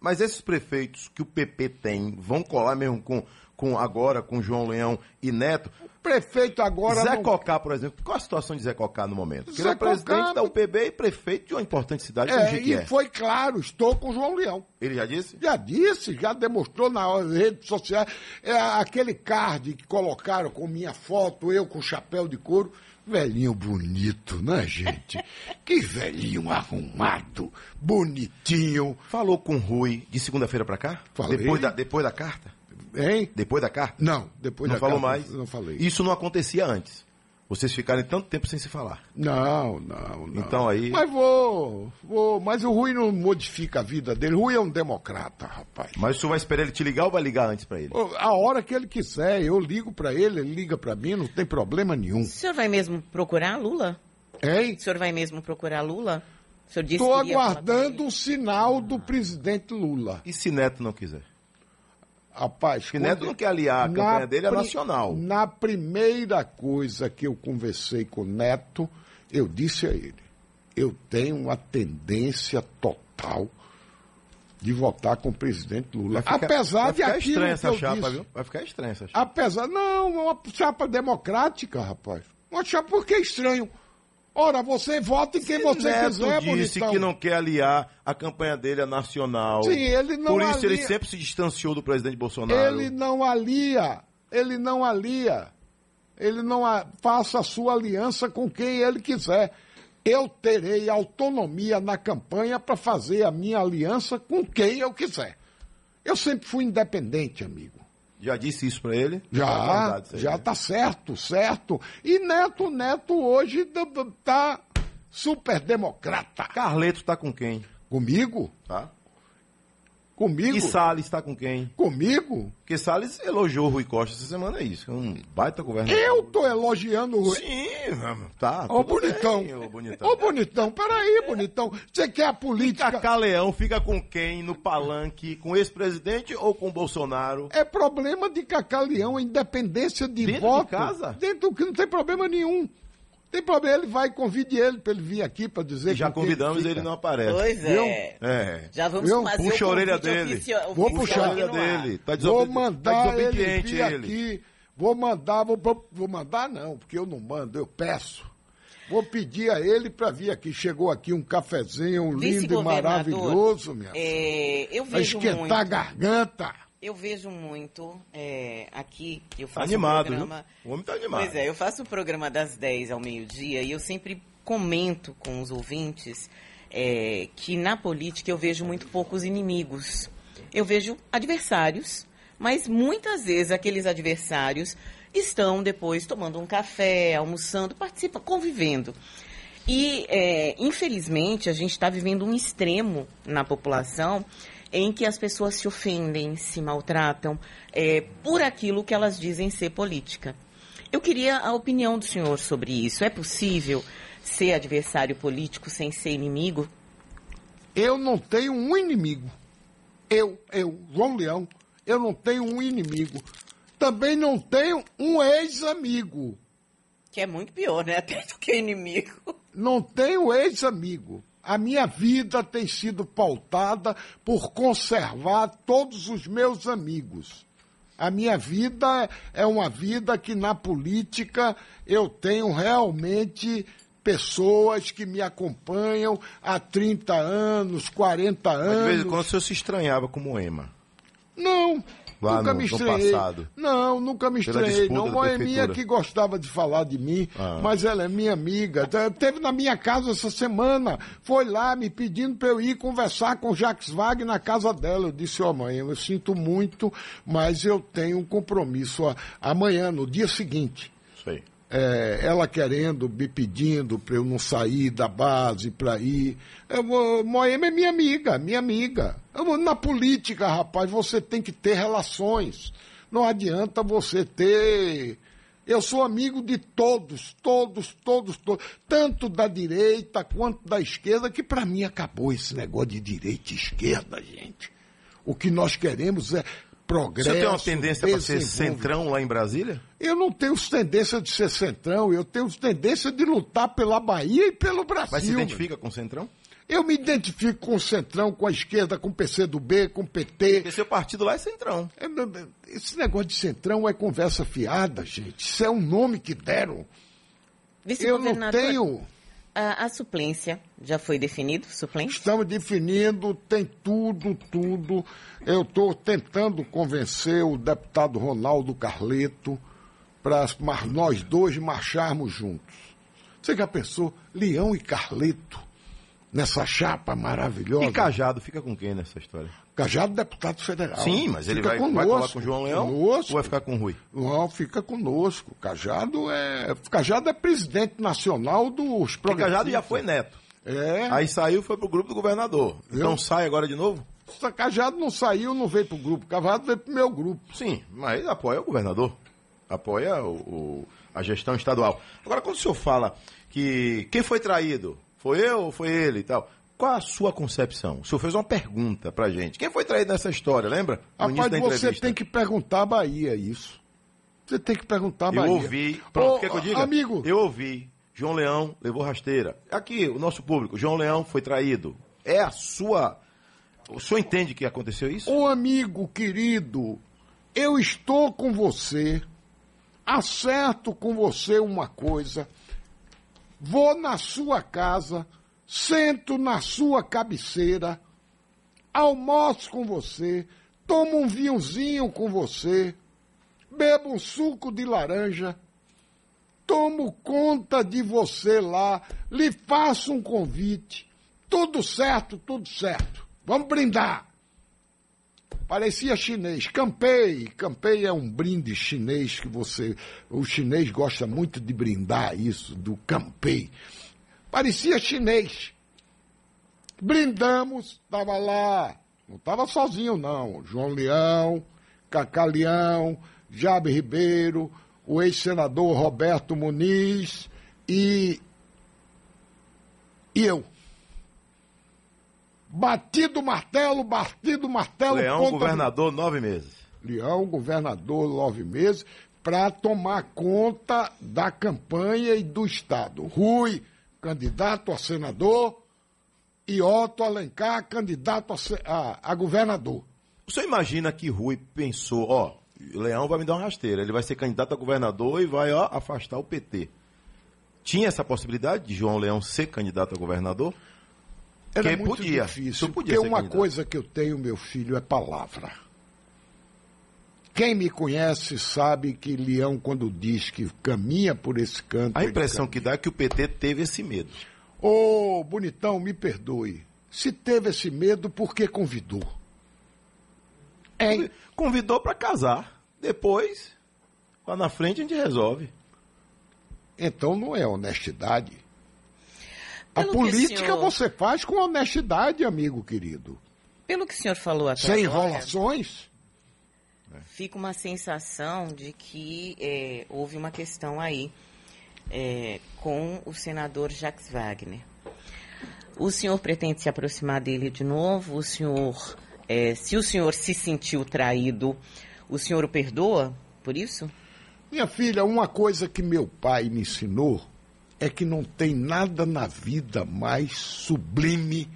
S2: Mas esses prefeitos que o PP tem vão colar mesmo com, com agora, com João Leão e Neto.
S4: Prefeito agora
S2: Zé
S4: não-
S2: Cocá, por exemplo. Qual a situação de Zé Cocá no momento? Porque ele
S4: Zé
S2: é presidente
S4: Cocá-
S2: da UPB e prefeito de uma importante cidade como
S4: é, e foi claro, estou com o João Leão.
S2: Ele já disse?
S4: Já disse, já demonstrou nas redes sociais. É, aquele card que colocaram com minha foto, eu com chapéu de couro. Velhinho bonito, né, gente? que velhinho arrumado, bonitinho.
S2: Falou com o Rui de segunda-feira pra cá?
S4: Falei.
S2: Depois da, depois da carta?
S4: Hein?
S2: Depois da carta?
S4: Não, depois
S2: não
S4: da
S2: falou
S4: carta,
S2: mais?
S4: Não falei.
S2: Isso não acontecia antes. Vocês ficarem tanto tempo sem se falar.
S4: Não, não, não.
S2: Então aí-
S4: Mas vou, vou. Mas o Rui não modifica a vida dele. O Rui é um democrata, rapaz.
S2: Mas o senhor vai esperar ele te ligar ou vai ligar antes pra ele?
S4: A hora que ele quiser, eu ligo pra ele, ele liga pra mim, não tem problema nenhum.
S3: O senhor vai mesmo procurar Lula?
S4: Hein?
S3: O senhor vai mesmo procurar Lula? O senhor disse
S4: Estou aguardando o sinal do presidente Lula.
S2: E se Neto não quiser?
S4: Rapaz,
S2: Porque Neto não quer aliar, a
S4: na
S2: campanha dele é nacional.
S4: Na primeira coisa que eu conversei com o Neto, eu disse a ele: eu tenho uma tendência total de votar com o presidente Lula.
S2: Ficar-
S4: Apesar de
S2: ficar
S4: aquilo
S2: estranha
S4: que
S2: essa
S4: eu
S2: chapa,
S4: disse.
S2: viu? Vai ficar estranha essa chapa.
S4: Apesar, não, uma chapa democrática, rapaz. Uma chapa porque é estranho. Ora, você vota em quem você
S2: Neto
S4: quiser,
S2: disse
S4: bonitão.
S2: que não quer aliar a campanha dele à nacional.
S4: Sim, ele não
S2: Por isso ele
S4: alia-
S2: sempre se distanciou do presidente Bolsonaro.
S4: Ele não alia, ele não alia. Ele não a- faça a sua aliança com quem ele quiser. Eu terei autonomia na campanha para fazer a minha aliança com quem eu quiser. Eu sempre fui independente, amigo.
S2: Já disse isso pra ele?
S4: Já,
S2: aí,
S4: já
S2: né?
S4: tá certo, certo. E Neto, Neto hoje tá super democrata.
S2: Carleto tá com quem?
S4: Comigo?
S2: Tá?
S4: Comigo?
S2: E Salles tá com quem?
S4: Comigo?
S2: Porque Salles elogiou o Rui Costa essa semana, é isso. é Um baita governador.
S4: Eu tô elogiando o
S2: Sim, tá.
S4: Ô, bonitão.
S2: bem, Ô, bonitão.
S4: Ô, bonitão, peraí, bonitão. Você quer a política?
S2: Cacá Leão fica com quem no palanque? Com esse presidente ou com Bolsonaro?
S4: É problema de Cacaleão, a independência de
S2: Dentro de
S4: voto.
S2: casa?
S4: Dentro que não tem problema nenhum. Tem problema, ele vai, convide ele para ele vir aqui para dizer
S2: E já convidamos
S4: fica.
S2: ele não aparece.
S3: Pois
S4: Viu?
S3: é.
S2: É.
S3: Já vamos
S4: Eu-
S3: fazer
S2: Puxa
S3: o
S2: a orelha dele.
S3: oficio-
S4: Vou puxar a
S2: orelha dele. Tá
S4: Vou
S2: tá
S4: mandar ele
S2: desobediente
S4: vir
S2: ele.
S4: aqui. Vou mandar, vou, vou mandar não, porque eu não mando, eu peço. Vou pedir a ele para vir aqui. Chegou aqui um cafezinho lindo e maravilhoso, minha
S3: é, eu vejo
S4: esquentar
S3: muito,
S4: a garganta.
S3: Eu vejo muito é, aqui, eu faço
S2: animado,
S3: um programa...
S2: Viu? O homem tá animado.
S3: Pois é, eu faço o programa das 10 ao meio-dia e eu sempre comento com os ouvintes é, que na política eu vejo muito poucos inimigos. Eu vejo adversários, mas muitas vezes aqueles adversários estão depois tomando um café, almoçando, participam, convivendo. E, é, infelizmente, a gente está vivendo um extremo na população em que as pessoas se ofendem, se maltratam é, por aquilo que elas dizem ser política. Eu queria a opinião do senhor sobre isso. É possível ser adversário político sem ser inimigo?
S4: Eu não tenho um inimigo. Eu, eu, João Leão, eu não tenho um inimigo. Também não tenho um ex-amigo.
S3: Que é muito pior, né? Até do que inimigo.
S4: Não tenho ex-amigo. A minha vida tem sido pautada por conservar todos os meus amigos. A minha vida é uma vida que na política eu tenho realmente pessoas que me acompanham há 30 anos, 40 anos. Mas de vez em
S2: quando o senhor se estranhava com Moema.
S4: Não,
S2: Lá nunca no, me estranhei. passado.
S4: Não, nunca me estranhei. Não, Moeminha que gostava de falar de mim, ah. mas ela é minha amiga. Teve na minha casa essa semana, foi lá me pedindo para eu ir conversar com Jacques Wagner na casa dela. Eu disse, ó oh, mãe, eu sinto muito, mas eu tenho um compromisso amanhã, no dia seguinte.
S2: Isso aí
S4: é, ela querendo, me pedindo para eu não sair da base para ir. Eu, Moema é minha amiga, minha amiga. Eu, na política, rapaz, você tem que ter relações. Não adianta você ter. Eu sou amigo de todos, todos, todos, todos, tanto da direita quanto da esquerda, que para mim acabou esse negócio de direita e esquerda, gente. O que nós queremos é progresso. Você
S2: tem uma tendência para ser centrão lá em Brasília?
S4: Eu não tenho tendência de ser centrão, eu tenho tendência de lutar pela Bahia e pelo Brasil.
S2: Mas se identifica com o centrão?
S4: Eu me identifico com o Centrão, com a esquerda, com o PCdoB, com o PT.
S2: Porque seu partido lá é Centrão. É,
S4: esse negócio de Centrão é conversa fiada, gente. Isso é um nome que deram. Eu não tenho
S3: a, a suplência já foi definido? Suplente?
S4: Estamos definindo, tem tudo, tudo. Eu estou tentando convencer o deputado Ronaldo Carleto para nós dois marcharmos juntos. Você já pensou? Leão e Carleto nessa chapa maravilhosa.
S2: E Cajado fica com quem nessa história?
S4: Cajado, deputado federal.
S2: Sim, mas ele vai, conosco, vai com o João Leão conosco. ou vai ficar com o Rui?
S4: Não, fica conosco. Cajado é, Cajado é presidente nacional dos
S2: programas. Cajado já foi neto.
S4: É.
S2: Aí saiu foi pro grupo do governador. Eu? Então sai agora de novo?
S4: Cajado não saiu, não veio pro grupo. Cajado veio pro meu grupo.
S2: Sim, mas apoia o governador. Apoia o, o, a gestão estadual. Agora, quando o senhor fala que quem foi traído? Foi eu ou foi ele e tal? Qual a sua concepção? O senhor fez uma pergunta pra gente. Quem foi traído nessa história, lembra?
S4: No Rapaz, você tem que perguntar a Bahia isso. Você tem que perguntar a Bahia.
S2: Eu ouvi. Pronto, Ô, quer que eu diga?
S4: Amigo.
S2: Eu ouvi. João Leão levou rasteira. Aqui, o nosso público. João Leão foi traído. É a sua. O senhor entende que aconteceu isso?
S4: Ô amigo querido, eu estou com você. Acerto com você uma coisa. Vou na sua casa sento na sua cabeceira, almoço com você, tomo um vinhozinho com você, bebo um suco de laranja, tomo conta de você lá, lhe faço um convite. Tudo certo, tudo certo. Vamos brindar. Parecia chinês. Campei. Campei é um brinde chinês que você. O chinês gosta muito de brindar isso, do campei. Parecia chinês. Brindamos, estava lá. Não estava sozinho, não. João Leão, Cacá Leão, Jabe Ribeiro, o ex-senador Roberto Muniz e. e eu. Batido martelo, batido martelo.
S2: Leão, governador, nove meses.
S4: Leão, governador, nove meses, para tomar conta da campanha e do Estado. Rui, candidato a senador, e Otto Alencar, candidato a, a, governador.
S2: O senhor imagina que Rui pensou, ó, Leão vai me dar uma rasteira, ele vai ser candidato a governador e vai ó, afastar o PT. tinha essa possibilidade de João Leão ser candidato a governador?
S4: Era
S2: Que
S4: muito
S2: podia.
S4: difícil,
S2: podia
S4: porque uma
S2: candidato.
S4: coisa que eu tenho, meu filho, é palavra. Quem me conhece sabe que Leão, quando diz que caminha por esse canto...
S2: A impressão que dá é que o PT teve esse medo.
S4: Ô, bonitão, me perdoe. Se teve esse medo, por que convidou? Hein?
S2: Convidou para casar. Depois, lá na frente, a gente resolve.
S4: Então não é honestidade. A
S3: Pelo que
S4: política
S3: senhor-
S4: você faz com honestidade, amigo querido.
S3: Pelo que o senhor falou até
S4: Sem
S3: agora,
S4: enrolações.
S3: Fica uma sensação de que é, houve uma questão aí é, com o senador Jacques Wagner. O senhor pretende se aproximar dele de novo? O senhor, é, se o senhor se sentiu traído, o senhor o perdoa por isso?
S4: Minha filha, uma coisa que meu pai me ensinou é que não tem nada na vida mais sublime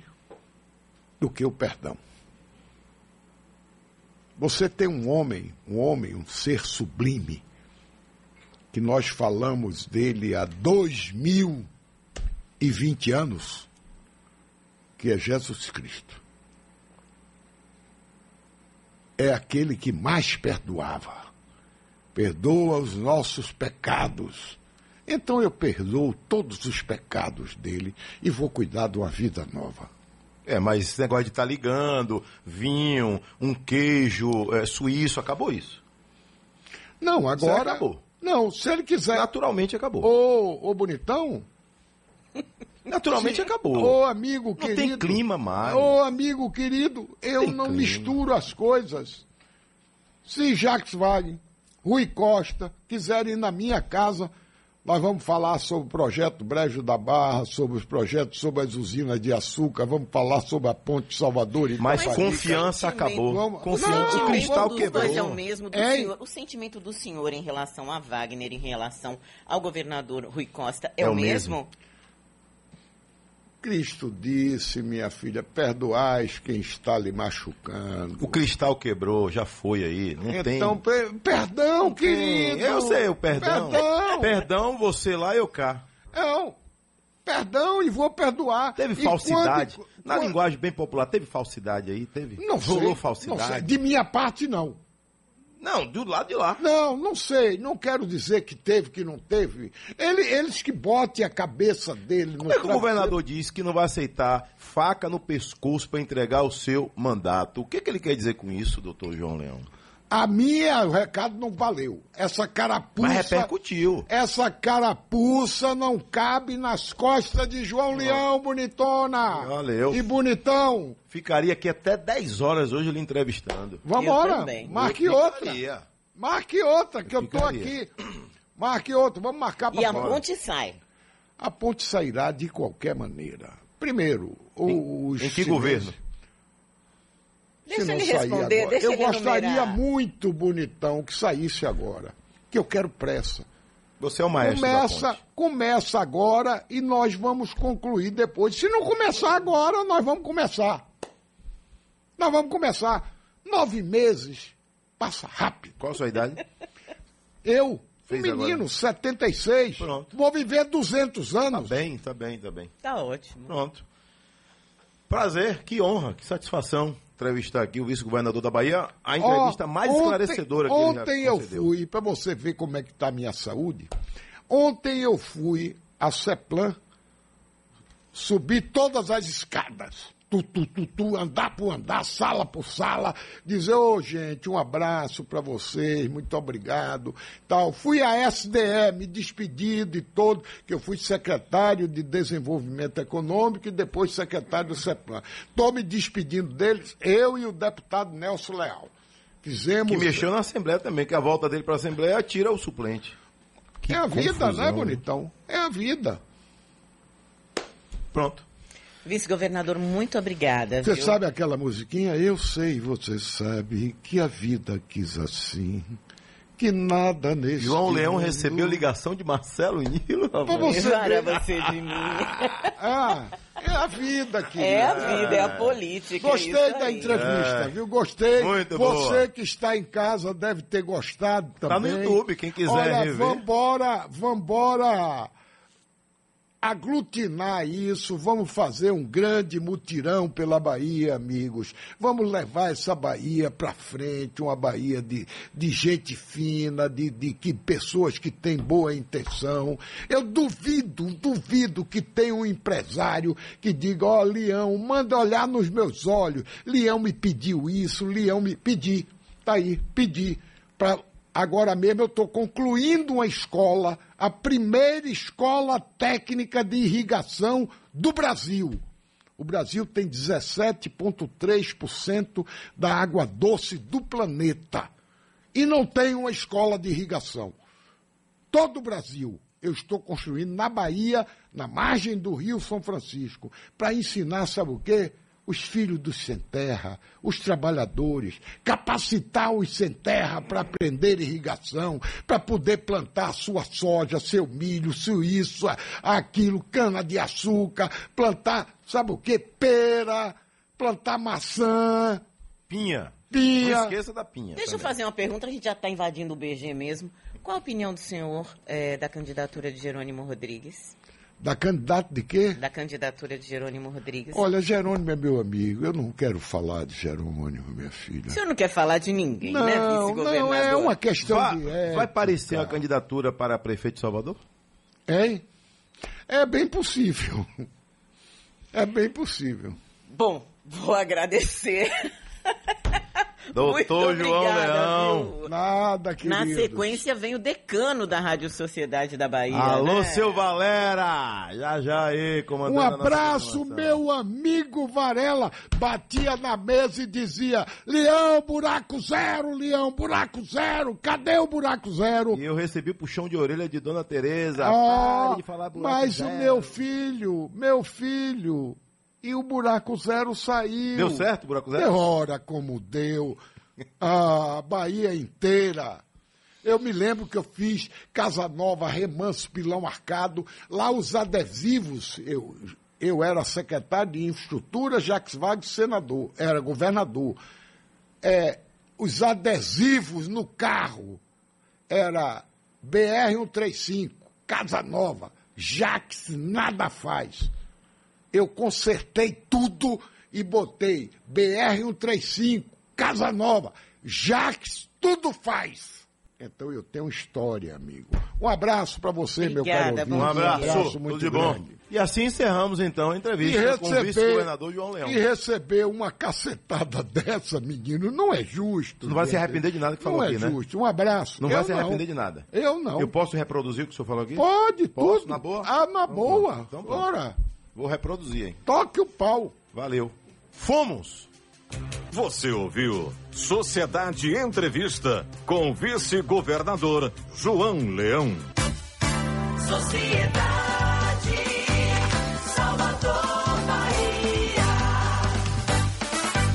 S4: do que o perdão. Você tem um homem, um homem, um ser sublime, que nós falamos dele há dois mil e vinte anos, que é Jesus Cristo. É aquele que mais perdoava perdoa os nossos pecados. Então eu perdoo todos os pecados dele e vou cuidar de uma vida nova.
S2: É, mas esse negócio de estar ligando, vinho, um queijo é, suíço, acabou isso.
S4: Não,
S2: Isso
S4: agora.
S2: acabou.
S4: Não, se ele quiser.
S2: Naturalmente acabou.
S4: Ô, ô bonitão.
S2: Naturalmente
S4: se-
S2: acabou.
S4: Ô, amigo
S2: Não
S4: querido.
S2: tem clima mais.
S4: Ô, amigo querido, eu não
S2: clima.
S4: misturo as coisas. Se Jacques Wagner, Rui Costa quiserem ir na minha casa, nós vamos falar sobre o projeto Brejo da Barra, sobre os projetos sobre as usinas de açúcar, vamos falar sobre a ponte Salvador e
S2: Mas confiança acabou.
S4: Vamos-
S2: Confiança,
S4: Não,
S2: o cristal
S3: dos
S2: quebrou.
S3: dois é o mesmo do
S4: Hein?
S3: senhor. O sentimento do senhor em relação a Wagner, em relação ao governador Rui Costa, é,
S2: É
S3: o
S2: o
S3: mesmo?
S2: mesmo.
S4: Cristo disse, minha filha, perdoais quem está lhe machucando.
S2: O cristal quebrou, já foi aí. Não tem.
S4: Então, per- perdão,
S2: Não tem.
S4: querido.
S2: Eu sei o perdão.
S4: Perdão.
S2: Perdão, você lá, eu cá.
S4: Não. Perdão e vou perdoar.
S2: Teve
S4: E
S2: falsidade.
S4: quando-
S2: Na
S4: quando-
S2: linguagem bem popular, teve falsidade aí? Teve?
S4: Não sei.
S2: Rolou
S4: não
S2: falsidade?
S4: sei. De minha parte, não.
S2: Não, do lado de lá.
S4: Não, não sei. Não quero dizer que teve, que não teve. Ele- eles que botem a cabeça dele no
S2: Como é que o governador disse que não vai aceitar faca no pescoço para entregar o seu mandato? O que, que ele quer dizer com isso, doutor João Leão?
S4: A minha, o recado não valeu. Essa carapuça.
S2: Mas repercutiu.
S4: Essa carapuça não cabe nas costas de João Leão, bonitona.
S2: Valeu.
S4: E bonitão.
S2: Ficaria aqui até 10 horas hoje lhe entrevistando.
S4: Vambora.
S3: também.
S4: Marque
S2: Eu
S4: outra.
S2: ficaria.
S4: Marque outra, que eu, tô
S2: ficaria.
S4: aqui. Marque outra. Vamos marcar
S3: E
S4: para
S3: a ponte sai.
S4: A ponte sairá de qualquer maneira. Primeiro, o- os
S2: Em que
S4: chineses-
S2: governo?
S4: Se
S3: Deixa
S4: não
S3: ele
S4: sair
S3: responder,
S4: agora.
S3: deixa
S4: Eu
S3: ele
S4: gostaria
S3: enumerar.
S4: muito, bonitão, que saísse agora. Que eu quero pressa.
S2: Você é o maestro da
S4: Começa,
S2: ponte.
S4: começa agora e nós vamos concluir depois. Se não começar agora, nós vamos começar. Nós vamos começar. Nove meses passa rápido.
S2: Qual a sua idade?
S4: Eu,
S2: Fez
S4: um menino,
S2: agora.
S4: 76,
S2: Pronto.
S4: vou viver 200
S2: Tá
S4: anos.
S2: bem, tá bem, tá bem.
S3: Tá ótimo.
S2: Pronto. Prazer, que honra, que satisfação entrevistar aqui o vice-governador da Bahia, a entrevista
S4: Ó,
S2: mais
S4: ontem-
S2: esclarecedora que ele
S4: Ontem
S2: já
S4: eu
S2: concedeu.
S4: fui, para você ver como é que está a minha saúde, ontem eu fui a Ceplan subir todas as escadas. Tu, tu, tu, tu, andar por andar, sala por sala, dizer, ô gente, um abraço para vocês, muito obrigado. Tal. Fui à SDE, me despedi de todo, que eu fui secretário de Desenvolvimento Econômico e depois secretário do CEPLAN. Estou me despedindo deles, eu e o deputado Nelson Leal. Fizemos.
S2: Que mexeu na Assembleia também, que a volta dele para a Assembleia tira o suplente. Que
S4: é a vida,
S2: confusão,
S4: né, bonitão? É a vida.
S2: Pronto.
S3: Vice-governador, muito obrigada.
S4: Você
S3: viu?
S4: sabe aquela musiquinha? Eu sei, você sabe que a vida quis assim, que nada nesse
S2: João Leão
S4: mundo-
S2: recebeu ligação de Marcelo Nilo.
S4: Você
S3: Para
S4: ver.
S3: você de mim.
S4: Ah, é a vida, querida.
S3: É a vida, é a política.
S4: Gostei
S3: é isso
S4: da
S3: aí.
S4: entrevista,
S2: É.
S4: viu? Gostei.
S2: Muito
S4: Você
S2: boa.
S4: que está em casa deve ter gostado
S2: Tá no
S4: também.
S2: YouTube, quem quiser
S4: Olha,
S2: rever.
S4: vambora, vambora aglutinar isso, vamos fazer um grande mutirão pela Bahia, amigos. Vamos levar essa Bahia para frente, uma Bahia de, de gente fina, de, de que pessoas que têm boa intenção. Eu duvido, duvido que tenha um empresário que diga, ó, oh, Leão, manda olhar nos meus olhos. Leão me pediu isso, Leão me pedi. Tá aí, pedi para Agora mesmo eu estou concluindo uma escola, a primeira escola técnica de irrigação do Brasil. O Brasil tem 17,3% da água doce do planeta. E não tem uma escola de irrigação. Todo o Brasil, eu estou construindo na Bahia, na margem do Rio São Francisco, para ensinar, sabe o quê? Os filhos dos sem terra, os trabalhadores, capacitar os sem terra para aprender irrigação, para poder plantar sua soja, seu milho, seu isso, aquilo, cana de açúcar, plantar, sabe o que? Pera, plantar maçã.
S2: Pinha.
S4: Pinha.
S2: Não esqueça da pinha.
S3: Deixa também. eu fazer uma pergunta, a gente já está invadindo o BG mesmo. Qual a opinião do senhor é, da candidatura de Jerônimo Rodrigues?
S4: Da candidata de quê?
S3: Da candidatura de Jerônimo Rodrigues.
S4: Olha, Jerônimo é meu amigo. Eu não quero falar de Jerônimo, minha filha.
S3: O senhor não quer falar de ninguém,
S4: não,
S3: né,
S4: Não, é uma questão
S2: vai,
S4: de. Época.
S2: Vai parecer uma candidatura para prefeito de Salvador?
S4: É? É bem possível. É bem possível.
S3: Bom, vou agradecer.
S2: Doutor João Leão.
S3: Viu?
S4: Nada, querido.
S3: Na sequência vem o decano da Rádio Sociedade da Bahia.
S2: Alô,
S3: né?
S2: seu Valera! Já, já aí, comandante.
S4: Um abraço, meu amigo Varela. Batia na mesa e dizia: Leão, buraco zero, Leão, buraco zero. Cadê o buraco zero?
S2: E eu recebi o puxão de orelha de Dona Tereza.
S4: Ah,
S2: de falar buraco
S4: mas
S2: zero.
S4: o meu filho, meu filho, e o buraco zero saiu.
S2: Deu certo o buraco zero?
S4: Ora, como deu. A Bahia inteira. Eu me lembro que eu fiz Casa Nova, Remanso, Pilão Arcado. Lá os adesivos, eu, eu era secretário de infraestrutura, Jacques Wagner, senador, era governador. É, os adesivos no carro era BR-135, Casa Nova, Jacques nada faz eu consertei tudo e botei BR-135, Casa Nova, Jax, tudo faz. Então eu tenho história, amigo. Um abraço para você,
S3: Obrigada,
S4: meu caro
S2: Um abraço,
S4: um abraço muito
S2: tudo de bom.
S4: grande.
S2: E assim encerramos então a entrevista com o vice-governador João Leão.
S4: E receber uma cacetada dessa, menino, não é justo.
S2: Não vai se
S4: gente.
S2: arrepender de nada que falou
S4: não
S2: aqui,
S4: é
S2: né?
S4: justo. Um abraço.
S2: Não
S4: Eu
S2: vai se arrepender de nada.
S4: Eu não.
S2: Eu posso reproduzir o que o senhor falou aqui?
S4: Pode,
S2: Posso?
S4: tudo.
S2: Na boa?
S4: Ah, na
S2: Então
S4: boa.
S2: pronto. Então pronto. Vou reproduzir, hein?
S4: toque o pau.
S2: Valeu. Fomos!
S1: Você ouviu Sociedade Entrevista com o vice-governador João Leão.
S5: Sociedade.